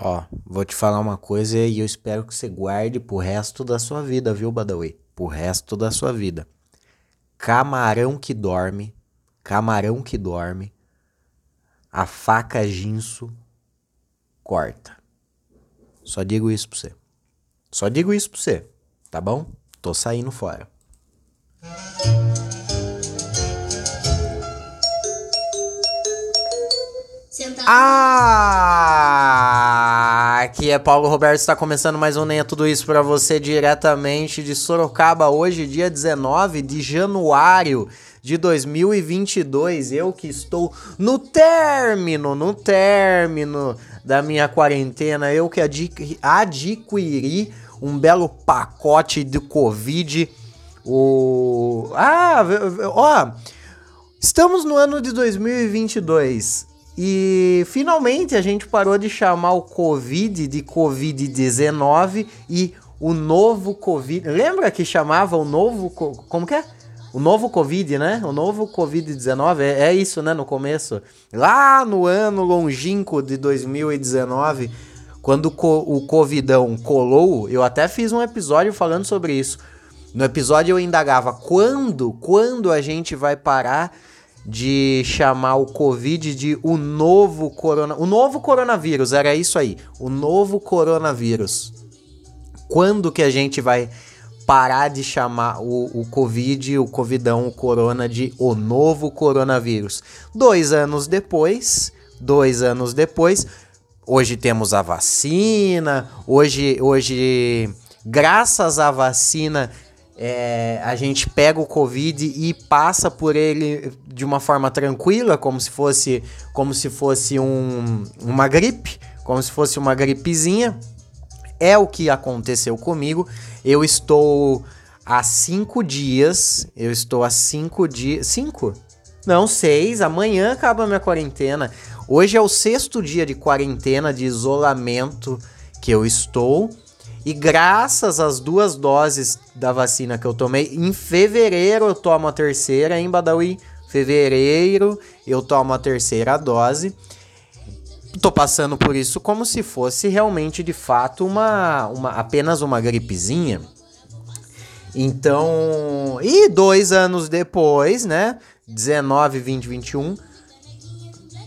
Ó, vou te falar uma coisa e eu espero que você guarde pro resto da sua vida, viu, Badawi? Pro resto da sua vida. Camarão que dorme, camarão que dorme, a faca ginso corta. Só digo isso pra você. Só digo isso pra você, tá bom? Tô saindo fora. Ah, aqui é Paulo Roberto, está começando mais um Nem é Tudo Isso para você diretamente de Sorocaba, hoje dia 19 de januário de 2022. Eu que estou no término, no término da minha quarentena, eu que adquiri um belo pacote de Covid. O Ah, ó, estamos no ano de 2022. E finalmente a gente parou de chamar o Covid de Covid-19 e o novo Covid. Lembra que chamava o novo. Como que é? O novo Covid, né? O novo Covid-19. É, é, isso, né? No começo. Lá no ano longínquo de 2019, quando o Covidão colou, eu até fiz um episódio falando sobre isso. No episódio eu indagava quando, quando a gente vai parar de chamar o Covid de o novo corona, o novo coronavírus, era isso aí, o novo coronavírus. Quando que a gente vai parar de chamar o, o Covid, o Covidão, o Corona de o novo coronavírus? Dois anos depois, dois anos depois, hoje temos a vacina, hoje, hoje graças à vacina é, a gente pega o Covid e passa por ele de uma forma tranquila, como se fosse, como se fosse um, uma gripe, como se fosse uma gripezinha. É o que aconteceu comigo. Eu estou há cinco dias. Eu estou há cinco dias. Cinco? Não, seis. Amanhã acaba a minha quarentena. Hoje é o sexto dia de quarentena, de isolamento que eu estou. E graças às duas doses da vacina que eu tomei, em fevereiro eu tomo a terceira, em Badawi, fevereiro eu tomo a terceira dose. Tô passando por isso como se fosse realmente de fato uma, uma apenas uma gripezinha. Então, e dois anos depois, né? 19, 20, 21.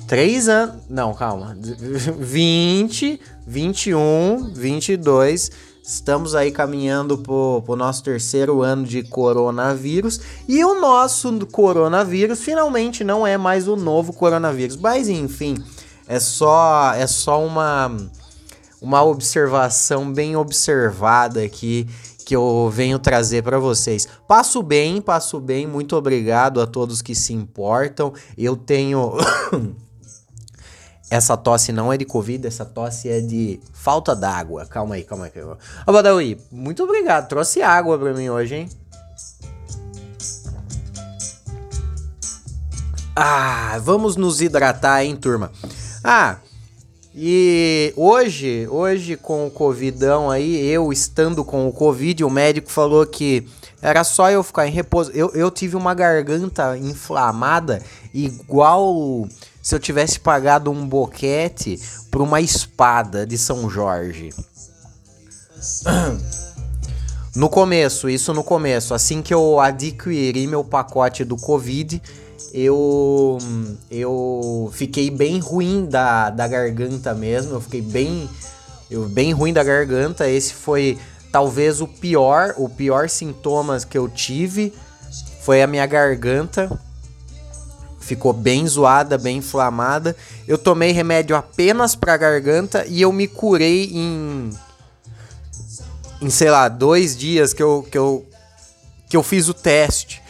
Três anos. Não, calma. 20, 21, 22 Estamos aí caminhando pro, pro nosso terceiro ano de coronavírus e o nosso coronavírus finalmente não é mais o novo coronavírus. Mas enfim, é só é só uma uma observação bem observada aqui que eu venho trazer para vocês. Passo bem, passo bem. Muito obrigado a todos que se importam. Eu tenho Essa tosse não é de Covid, essa tosse é de falta d'água. Calma aí, calma aí. Ô, muito obrigado. Trouxe água pra mim hoje, hein? Ah, vamos nos hidratar, hein, turma? Ah, e hoje, hoje com o Covidão aí, eu estando com o Covid, o médico falou que era só eu ficar em repouso. Eu, eu tive uma garganta inflamada igual se eu tivesse pagado um boquete por uma espada de São Jorge. No começo, isso no começo, assim que eu adquiri meu pacote do Covid, eu eu fiquei bem ruim da, da garganta mesmo, eu fiquei bem eu bem ruim da garganta. Esse foi talvez o pior, o pior sintomas que eu tive foi a minha garganta ficou bem zoada, bem inflamada. Eu tomei remédio apenas para garganta e eu me curei em em sei lá dois dias que eu que eu que eu fiz o teste,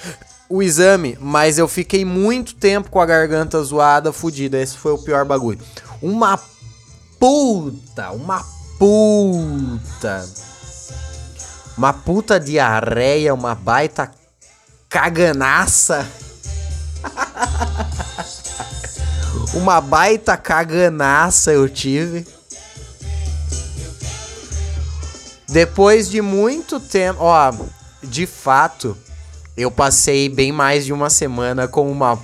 o exame, mas eu fiquei muito tempo com a garganta zoada, fodida. Esse foi o pior bagulho. Uma puta, uma puta, uma puta diarreia, uma baita caganaça. Uma baita caganaça eu tive. Depois de muito tempo, ó, de fato, eu passei bem mais de uma semana com uma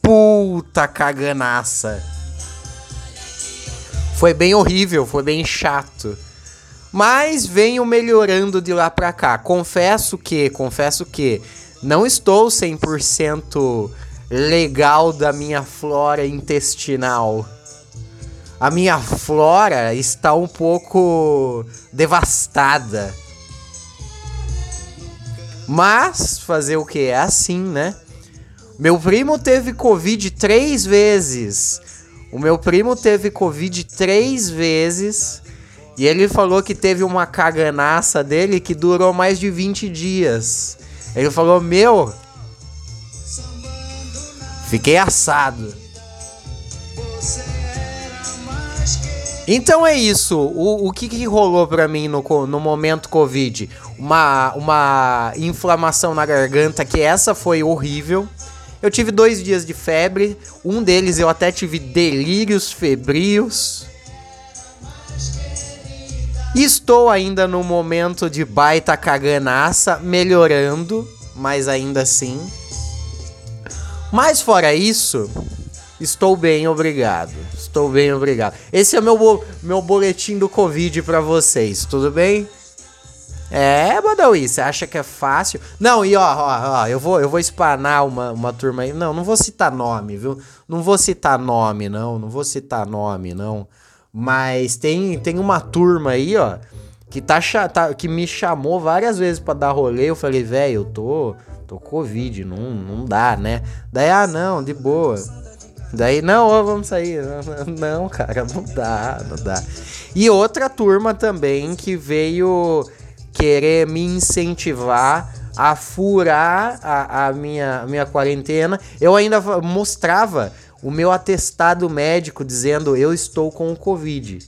puta caganaça. Foi bem horrível, foi bem chato. Mas venho melhorando de lá pra cá. Confesso que, confesso que não estou 100% legal da minha flora intestinal. A minha flora está um pouco devastada. Mas fazer o que? É assim, né? Meu primo teve Covid três vezes. O meu primo teve Covid três vezes. E ele falou que teve uma caganaça dele que durou mais de 20 dias. Ele falou: Meu, fiquei assado. Então é isso. O, o que, que rolou pra mim no, no momento Covid? Uma, uma inflamação na garganta, que essa foi horrível. Eu tive dois dias de febre. Um deles eu até tive delírios febrios. Estou ainda no momento de baita caganaça, melhorando, mas ainda assim. Mas fora isso, estou bem, obrigado. Estou bem, obrigado. Esse é o meu, meu boletim do Covid para vocês, tudo bem? É, Badawi, você acha que é fácil? Não, e ó, ó, ó, eu vou, eu vou espanar uma, uma turma aí. Não, não vou citar nome, viu? Não vou citar nome, não. Não vou citar nome, não. Mas tem, tem uma turma aí, ó, que, tá, tá que me chamou várias vezes para dar rolê. Eu falei, velho, eu tô, tô Covid, não, não dá, né? Daí, ah, não, de boa. Daí, não, ó, vamos sair. Não, cara, não dá, não dá. E outra turma também que veio querer me incentivar a furar a, a minha, minha quarentena. Eu ainda mostrava o meu atestado médico dizendo eu estou com o Covid.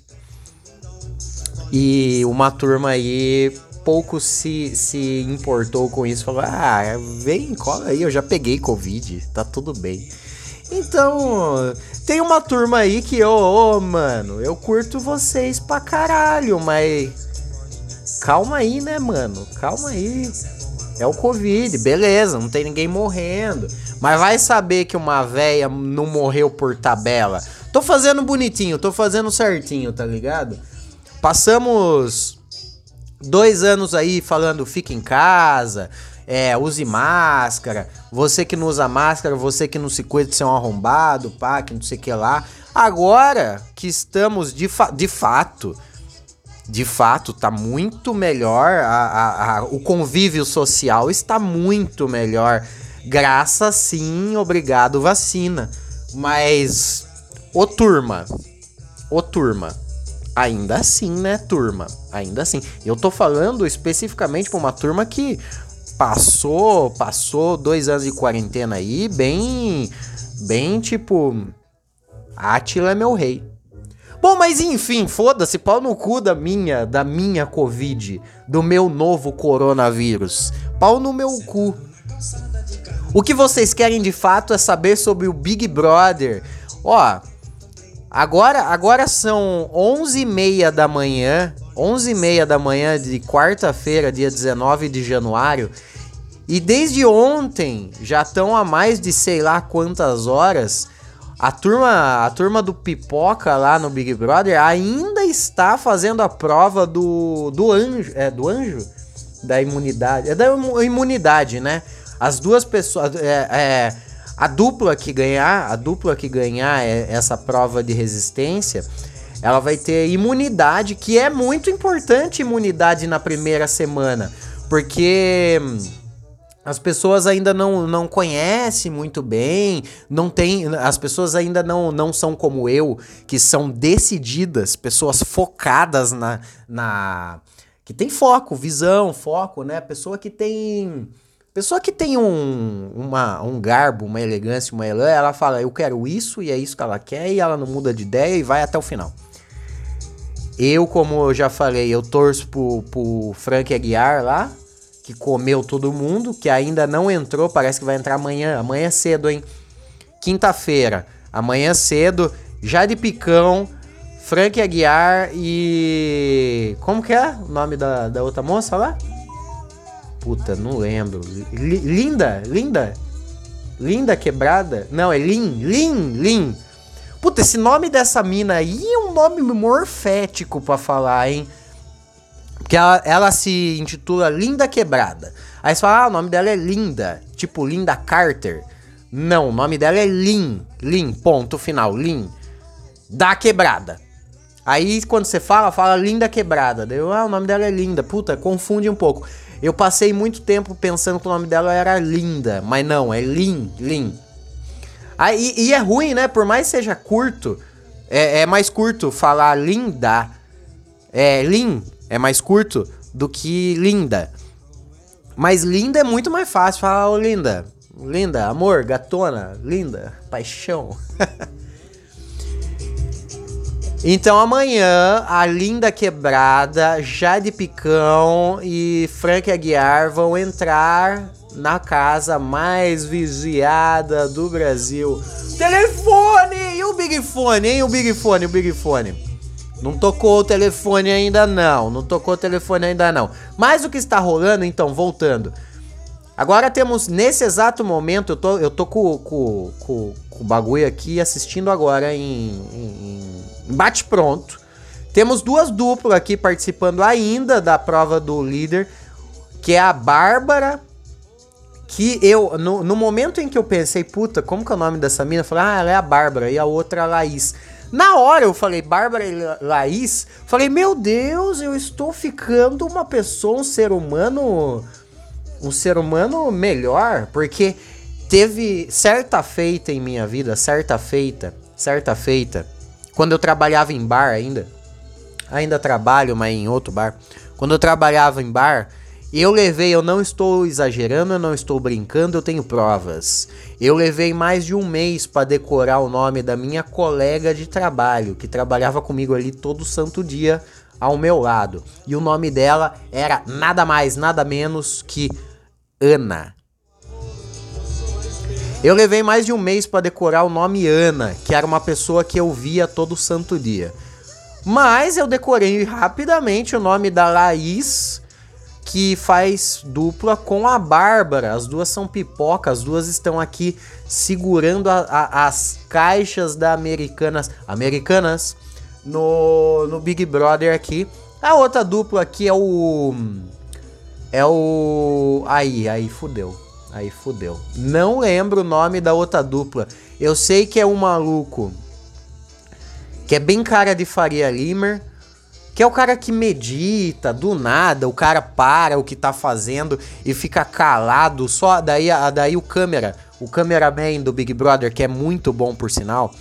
E uma turma aí pouco se, se importou com isso. Falou: ah, vem, cola aí, eu já peguei Covid, tá tudo bem. Então, tem uma turma aí que, ô, oh, oh, mano, eu curto vocês pra caralho, mas. Calma aí, né, mano? Calma aí. É o Covid, beleza, não tem ninguém morrendo. Mas vai saber que uma véia não morreu por tabela. Tô fazendo bonitinho, tô fazendo certinho, tá ligado? Passamos dois anos aí falando fica em casa, é, use máscara. Você que não usa máscara, você que não se cuida de ser um arrombado, pá, que não sei o que lá. Agora que estamos de, fa de fato, de fato, tá muito melhor. A, a, a, o convívio social está muito melhor. Graças sim, obrigado vacina. Mas, ô turma, ô turma, ainda assim, né, turma? Ainda assim. Eu tô falando especificamente pra uma turma que passou, passou dois anos de quarentena aí, bem, bem tipo, Atila é meu rei. Bom, mas enfim, foda-se, pau no cu da minha, da minha Covid, do meu novo coronavírus. Pau no meu cu. O que vocês querem de fato é saber sobre o Big Brother. Ó, agora, agora são 11h30 da manhã, 11h30 da manhã de quarta-feira, dia 19 de januário. E desde ontem, já estão há mais de sei lá quantas horas, a turma, a turma do Pipoca lá no Big Brother ainda está fazendo a prova do, do anjo, é do anjo da imunidade, é da imunidade, né? As duas pessoas. É, é, a dupla que ganhar, a dupla que ganhar é, essa prova de resistência, ela vai ter imunidade, que é muito importante imunidade na primeira semana, porque as pessoas ainda não, não conhecem muito bem, não tem, as pessoas ainda não, não são como eu, que são decididas, pessoas focadas na, na que tem foco, visão, foco, né? Pessoa que tem Pessoa que tem um, uma, um garbo, uma elegância, uma elan, ela fala, eu quero isso e é isso que ela quer e ela não muda de ideia e vai até o final. Eu, como eu já falei, eu torço pro, pro Frank Aguiar lá, que comeu todo mundo, que ainda não entrou, parece que vai entrar amanhã, amanhã cedo, hein? Quinta-feira, amanhã cedo, já de picão, Frank Aguiar e. Como que é o nome da, da outra moça lá? Puta, não lembro. L linda? Linda? Linda quebrada? Não, é Lin. Lin, Lin. Puta, esse nome dessa mina aí é um nome morfético pra falar, hein? Porque ela, ela se intitula Linda Quebrada. Aí você fala, ah, o nome dela é Linda. Tipo, Linda Carter. Não, o nome dela é Lin. Lin, ponto final. Lin. Da Quebrada. Aí quando você fala, fala Linda Quebrada. Daí, ah, o nome dela é Linda. Puta, confunde um pouco. Eu passei muito tempo pensando que o nome dela era Linda, mas não, é Lin, Lin. Aí, e é ruim, né? Por mais seja curto, é, é mais curto falar Linda. É, Lin é mais curto do que Linda. Mas Linda é muito mais fácil falar, oh, Linda. Linda, amor, gatona, linda, paixão. Então amanhã a Linda Quebrada, Jade Picão e Frank Aguiar vão entrar na casa mais vigiada do Brasil. Telefone! E o Big Fone, hein? O Big Fone, o Big Fone. Não tocou o telefone ainda não, não tocou o telefone ainda não. Mas o que está rolando, então, voltando. Agora temos, nesse exato momento, eu tô, eu tô com, com, com, com o bagulho aqui assistindo agora em, em bate pronto. Temos duas duplas aqui participando ainda da prova do líder, que é a Bárbara, que eu, no, no momento em que eu pensei, puta, como que é o nome dessa mina? Eu falei, ah, ela é a Bárbara, e a outra a Laís. Na hora eu falei, Bárbara e Laís, falei, meu Deus, eu estou ficando uma pessoa, um ser humano, um ser humano melhor, porque teve certa feita em minha vida, certa feita, certa feita, quando eu trabalhava em bar ainda, ainda trabalho, mas em outro bar. Quando eu trabalhava em bar, eu levei, eu não estou exagerando, eu não estou brincando, eu tenho provas. Eu levei mais de um mês para decorar o nome da minha colega de trabalho, que trabalhava comigo ali todo santo dia ao meu lado. E o nome dela era nada mais, nada menos que Ana. Eu levei mais de um mês para decorar o nome Ana, que era uma pessoa que eu via todo santo dia. Mas eu decorei rapidamente o nome da Laís, que faz dupla com a Bárbara. As duas são pipoca, as duas estão aqui segurando a, a, as caixas da Americanas. Americanas no, no Big Brother aqui. A outra dupla aqui é o. É o. Aí, aí fudeu. Aí fudeu. Não lembro o nome da outra dupla. Eu sei que é um maluco que é bem cara de Faria Limer, que é o cara que medita do nada, o cara para o que tá fazendo e fica calado, só daí, daí o câmera, o cameraman do Big Brother, que é muito bom por sinal,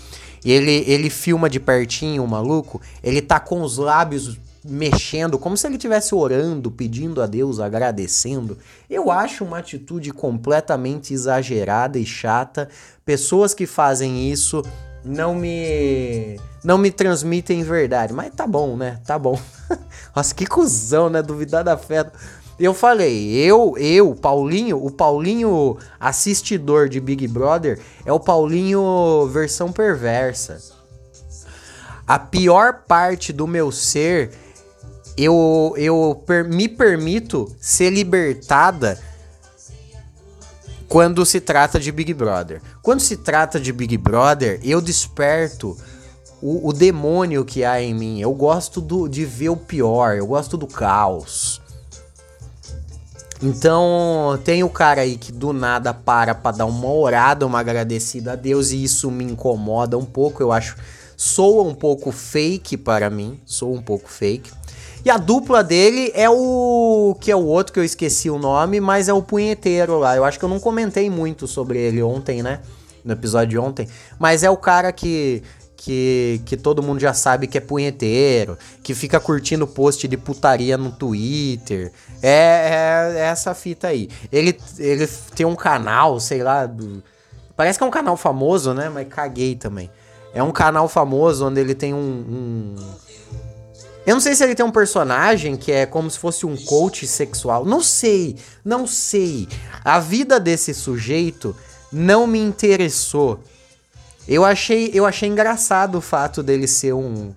ele, ele filma de pertinho o maluco, ele tá com os lábios mexendo, como se ele estivesse orando, pedindo a Deus, agradecendo. Eu acho uma atitude completamente exagerada e chata. Pessoas que fazem isso não me não me transmitem verdade, mas tá bom, né? Tá bom. Nossa, que cuzão, né? Duvidar da fé. Eu falei, eu, eu, Paulinho, o Paulinho assistidor de Big Brother é o Paulinho versão perversa. A pior parte do meu ser eu, eu per, me permito ser libertada quando se trata de Big Brother. Quando se trata de Big Brother, eu desperto o, o demônio que há em mim. Eu gosto do, de ver o pior, eu gosto do caos. Então, tem o cara aí que do nada para pra dar uma orada, uma agradecida a Deus, e isso me incomoda um pouco. Eu acho. Soa um pouco fake para mim. Soa um pouco fake. E a dupla dele é o. que é o outro que eu esqueci o nome, mas é o punheteiro lá. Eu acho que eu não comentei muito sobre ele ontem, né? No episódio de ontem. Mas é o cara que. Que, que todo mundo já sabe que é punheteiro, que fica curtindo post de putaria no Twitter. É, é, é essa fita aí. Ele, ele tem um canal, sei lá. Do, parece que é um canal famoso, né? Mas caguei também. É um canal famoso onde ele tem um, um eu não sei se ele tem um personagem que é como se fosse um coach sexual. Não sei, não sei. A vida desse sujeito não me interessou. Eu achei, eu achei engraçado o fato dele ser um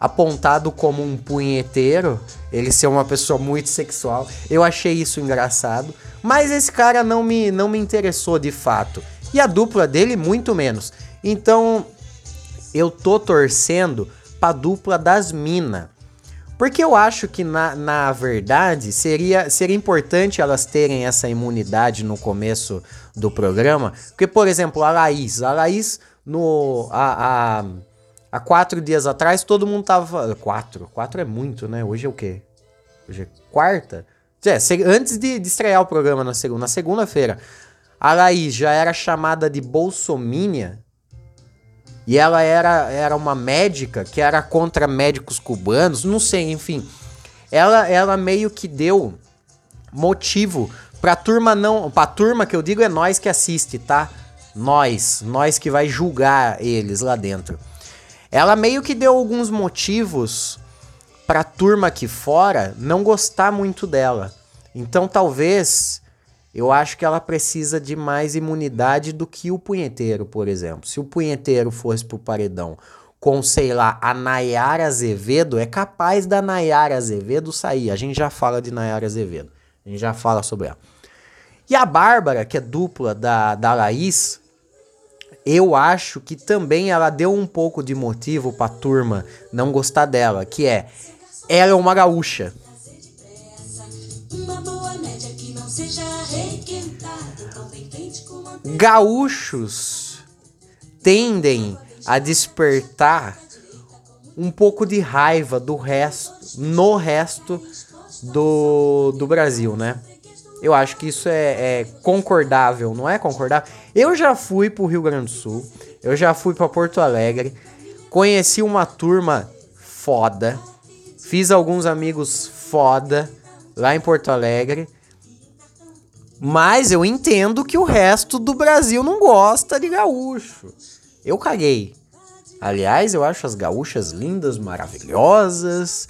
apontado como um punheteiro, ele ser uma pessoa muito sexual. Eu achei isso engraçado, mas esse cara não me não me interessou de fato. E a dupla dele muito menos. Então, eu tô torcendo pra dupla das mina. Porque eu acho que, na, na verdade, seria, seria importante elas terem essa imunidade no começo do programa. Porque, por exemplo, a Laís. A Laís, no, a, a, há quatro dias atrás, todo mundo tava. Quatro? Quatro é muito, né? Hoje é o quê? Hoje é quarta? É, antes de, de estrear o programa na segunda, na segunda-feira, a Laís já era chamada de Bolsomínia e ela era, era uma médica que era contra médicos cubanos, não sei, enfim. Ela, ela meio que deu motivo pra turma não. Pra turma que eu digo é nós que assiste, tá? Nós, nós que vai julgar eles lá dentro. Ela meio que deu alguns motivos pra turma aqui fora não gostar muito dela. Então talvez eu acho que ela precisa de mais imunidade do que o punheteiro, por exemplo. Se o punheteiro fosse pro paredão com, sei lá, a Nayara Azevedo, é capaz da Nayara Azevedo sair. A gente já fala de Nayara Azevedo. A gente já fala sobre ela. E a Bárbara, que é dupla da, da Laís, eu acho que também ela deu um pouco de motivo pra turma não gostar dela, que é ela é uma gaúcha. Gaúchos tendem a despertar um pouco de raiva do resto, no resto do, do Brasil, né? Eu acho que isso é, é concordável, não é concordável? Eu já fui pro Rio Grande do Sul, eu já fui para Porto Alegre, conheci uma turma foda, fiz alguns amigos foda lá em Porto Alegre. Mas eu entendo que o resto do Brasil não gosta de gaúcho. Eu caguei. Aliás, eu acho as gaúchas lindas, maravilhosas.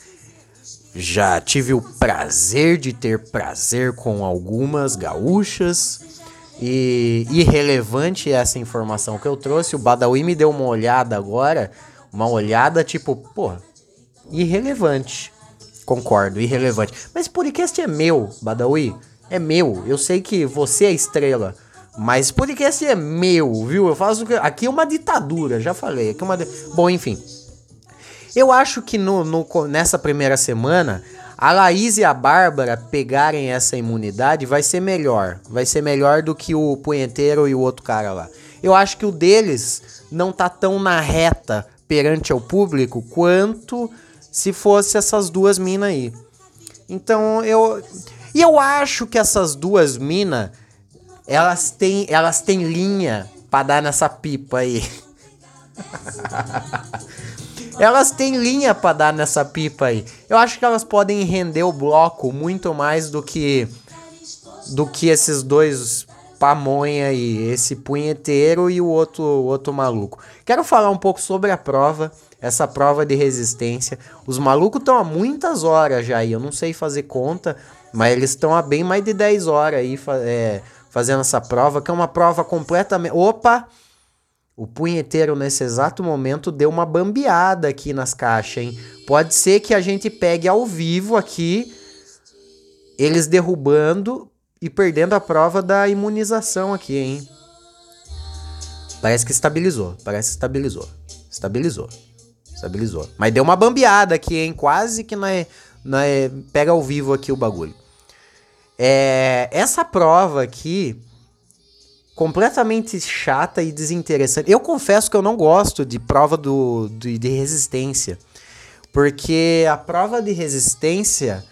Já tive o prazer de ter prazer com algumas gaúchas. E irrelevante essa informação que eu trouxe. O Badawi me deu uma olhada agora. Uma olhada tipo, porra, irrelevante. Concordo, irrelevante. Mas esse podcast é meu, Badawi é meu. Eu sei que você é estrela. Mas podcast é meu, viu? Eu faço. Aqui é uma ditadura, já falei. Aqui é uma. Bom, enfim. Eu acho que no, no, nessa primeira semana, a Laís e a Bárbara pegarem essa imunidade vai ser melhor. Vai ser melhor do que o punheteiro e o outro cara lá. Eu acho que o deles não tá tão na reta perante ao público quanto se fosse essas duas minas aí. Então eu. E eu acho que essas duas minas, elas têm, elas têm linha para dar nessa pipa aí. elas têm linha para dar nessa pipa aí. Eu acho que elas podem render o bloco muito mais do que do que esses dois pamonha aí, esse punheteiro e o outro outro maluco. Quero falar um pouco sobre a prova, essa prova de resistência. Os malucos estão há muitas horas já aí, eu não sei fazer conta, mas eles estão há bem mais de 10 horas aí é, fazendo essa prova, que é uma prova completamente. Opa! O punheteiro nesse exato momento deu uma bambeada aqui nas caixas, hein? Pode ser que a gente pegue ao vivo aqui eles derrubando e perdendo a prova da imunização aqui, hein? Parece que estabilizou, parece que estabilizou. Estabilizou. Estabilizou. Mas deu uma bambeada aqui, hein? Quase que na né, pega ao vivo aqui o bagulho. É, essa prova aqui, completamente chata e desinteressante. Eu confesso que eu não gosto de prova do, de, de resistência. Porque a prova de resistência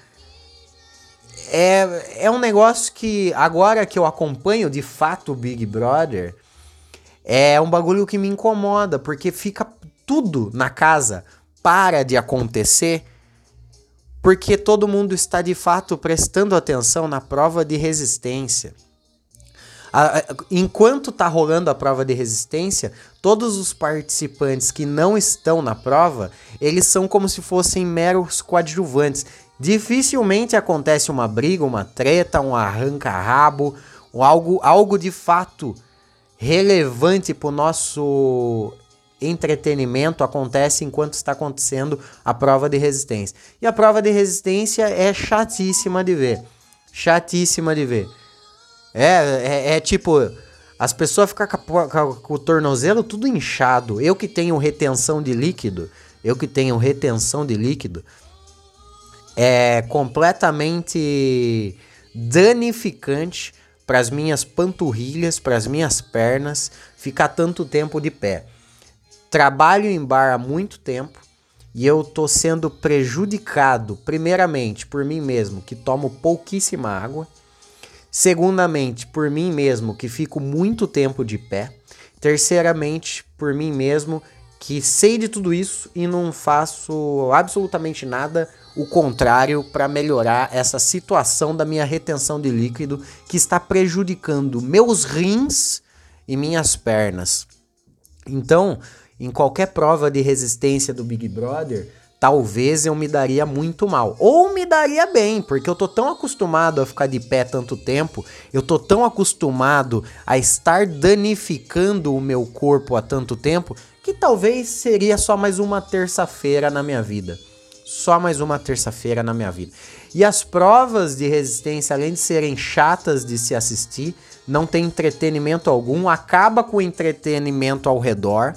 é, é um negócio que, agora que eu acompanho de fato o Big Brother, é um bagulho que me incomoda, porque fica tudo na casa, para de acontecer porque todo mundo está de fato prestando atenção na prova de resistência. Enquanto está rolando a prova de resistência, todos os participantes que não estão na prova, eles são como se fossem meros coadjuvantes. Dificilmente acontece uma briga, uma treta, um arranca-rabo, algo, algo de fato relevante para o nosso entretenimento acontece enquanto está acontecendo a prova de resistência. E a prova de resistência é chatíssima de ver. Chatíssima de ver. É, é, é tipo. as pessoas ficam com, com, o tornozelo tudo inchado. Eu que tenho retenção de líquido, eu que tenho retenção de líquido, é completamente danificante para as minhas panturrilhas, para as minhas pernas, ficar tanto tempo de pé. Trabalho em bar há muito tempo e eu tô sendo prejudicado, primeiramente, por mim mesmo, que tomo pouquíssima água. Segundamente, por mim mesmo, que fico muito tempo de pé. Terceiramente, por mim mesmo, que sei de tudo isso e não faço absolutamente nada o contrário para melhorar essa situação da minha retenção de líquido que está prejudicando meus rins e minhas pernas. Então, em qualquer prova de resistência do Big Brother, talvez eu me daria muito mal. Ou me daria bem, porque eu tô tão acostumado a ficar de pé tanto tempo, eu tô tão acostumado a estar danificando o meu corpo há tanto tempo, que talvez seria só mais uma terça-feira na minha vida. Só mais uma terça-feira na minha vida. E as provas de resistência, além de serem chatas de se assistir, não tem entretenimento algum, acaba com o entretenimento ao redor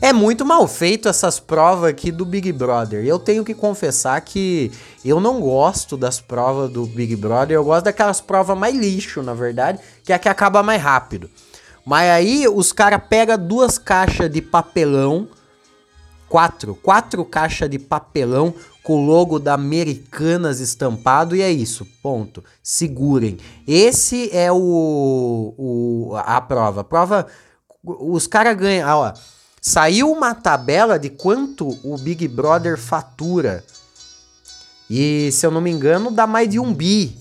é muito mal feito essas provas aqui do Big Brother. Eu tenho que confessar que eu não gosto das provas do Big Brother. Eu gosto daquelas provas mais lixo, na verdade, que é a que acaba mais rápido. Mas aí os caras pegam duas caixas de papelão, quatro, quatro caixas de papelão com o logo da Americanas estampado e é isso, ponto. Segurem. Esse é o, o a prova. Prova, os caras ganham, ó Saiu uma tabela de quanto o Big Brother fatura. E se eu não me engano, dá mais de um bi.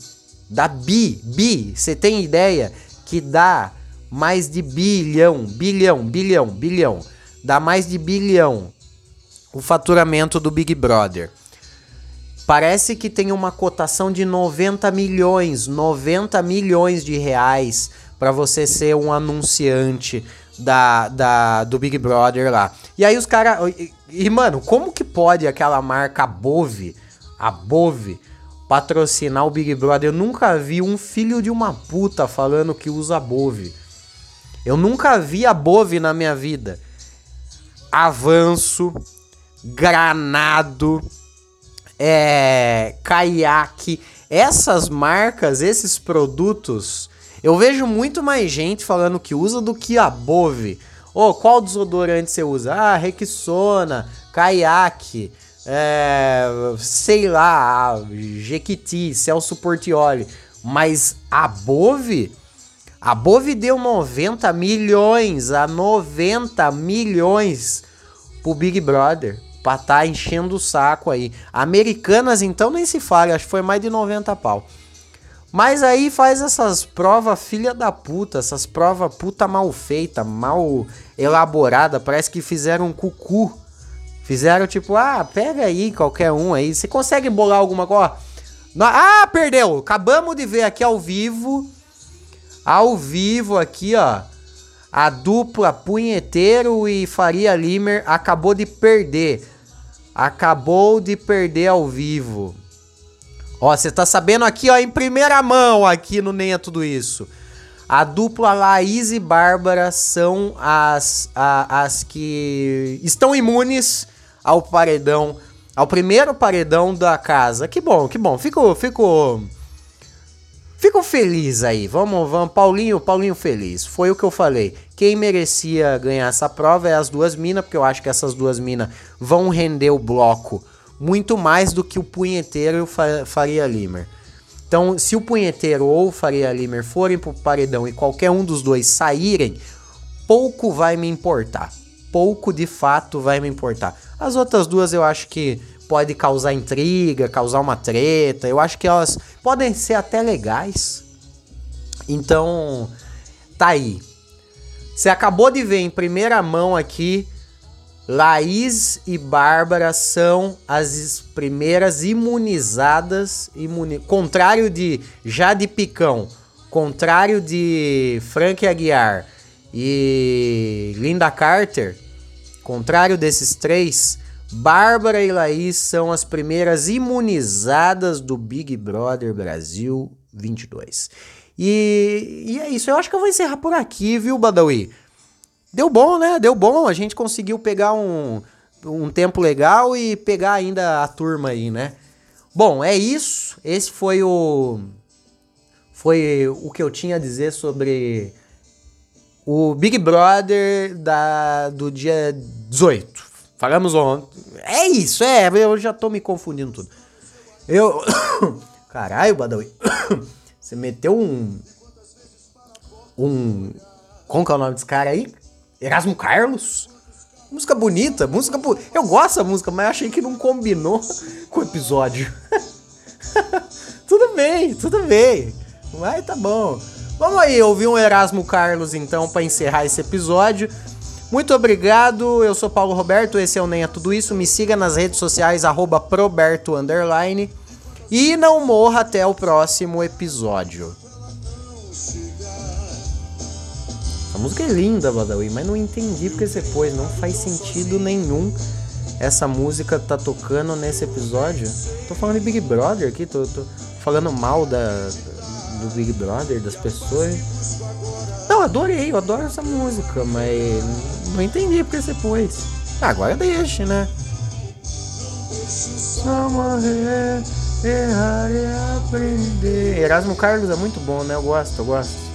Dá bi, bi. Você tem ideia que dá mais de bilhão, bilhão, bilhão, bilhão. Dá mais de bilhão o faturamento do Big Brother. Parece que tem uma cotação de 90 milhões, 90 milhões de reais para você ser um anunciante da, da, do Big Brother lá. E aí os caras. E, e, mano, como que pode aquela marca Bove, a Bove, patrocinar o Big Brother? Eu nunca vi um filho de uma puta falando que usa Bove. Eu nunca vi a Bove na minha vida. Avanço, Granado, é, Caiaque. Essas marcas, esses produtos eu vejo muito mais gente falando que usa do que a Bove. Ô, oh, qual desodorante você usa? Ah, Rexona, Kayak, é, sei lá, Jequiti, Celso Portioli. Mas a Bove, a Bove deu 90 milhões a 90 milhões pro Big Brother. Pra tá enchendo o saco aí. Americanas, então, nem se fala, acho que foi mais de 90 pau. Mas aí faz essas provas filha da puta, essas provas puta mal feita, mal elaborada, parece que fizeram um cucu. Fizeram tipo, ah, pega aí qualquer um aí. Você consegue bolar alguma coisa? Ah, perdeu! Acabamos de ver aqui ao vivo. Ao vivo aqui, ó. A dupla Punheteiro e Faria Limer acabou de perder. Acabou de perder ao vivo. Ó, você tá sabendo aqui, ó, em primeira mão, aqui no Nem é Tudo Isso. A dupla Laís e Bárbara são as, a, as que estão imunes ao paredão, ao primeiro paredão da casa. Que bom, que bom. Fico, fico, fico feliz aí. Vamos, vamos, Paulinho, Paulinho feliz. Foi o que eu falei. Quem merecia ganhar essa prova é as duas minas, porque eu acho que essas duas minas vão render o bloco muito mais do que o punheteiro e o Faria Limer. Então, se o punheteiro ou o Faria Limer forem pro paredão e qualquer um dos dois saírem, pouco vai me importar. Pouco de fato vai me importar. As outras duas eu acho que pode causar intriga, causar uma treta. Eu acho que elas podem ser até legais. Então, tá aí. Você acabou de ver em primeira mão aqui Laís e Bárbara são as primeiras imunizadas, imuni... contrário de Jade Picão, contrário de Frank Aguiar e Linda Carter, contrário desses três, Bárbara e Laís são as primeiras imunizadas do Big Brother Brasil 22. E, e é isso, eu acho que eu vou encerrar por aqui, viu, Badawi? Deu bom, né? Deu bom, a gente conseguiu pegar um, um tempo legal e pegar ainda a turma aí, né? Bom, é isso. Esse foi o foi o que eu tinha a dizer sobre o Big Brother da, do dia 18. Falamos ontem. É isso, é, eu já tô me confundindo tudo. Eu. Caralho, Badawi. Você meteu um. Um. Como que é o nome desse cara aí? Erasmo Carlos? Música bonita, música. Eu gosto da música, mas achei que não combinou com o episódio. tudo bem, tudo bem. Mas tá bom. Vamos aí ouvir um Erasmo Carlos então para encerrar esse episódio. Muito obrigado, eu sou Paulo Roberto, esse é o Nem é Tudo Isso. Me siga nas redes sociais, proberto. E não morra até o próximo episódio. Música é linda, Badawi, mas não entendi porque você pôs. Não faz sentido nenhum essa música tá tocando nesse episódio. Tô falando de Big Brother aqui, tô, tô falando mal da, do Big Brother, das pessoas. Não, adorei, eu adoro essa música, mas não entendi porque você pôs. Ah, agora deixa, né? Só morrer, errar e aprender. Erasmo Carlos é muito bom, né? Eu gosto, eu gosto.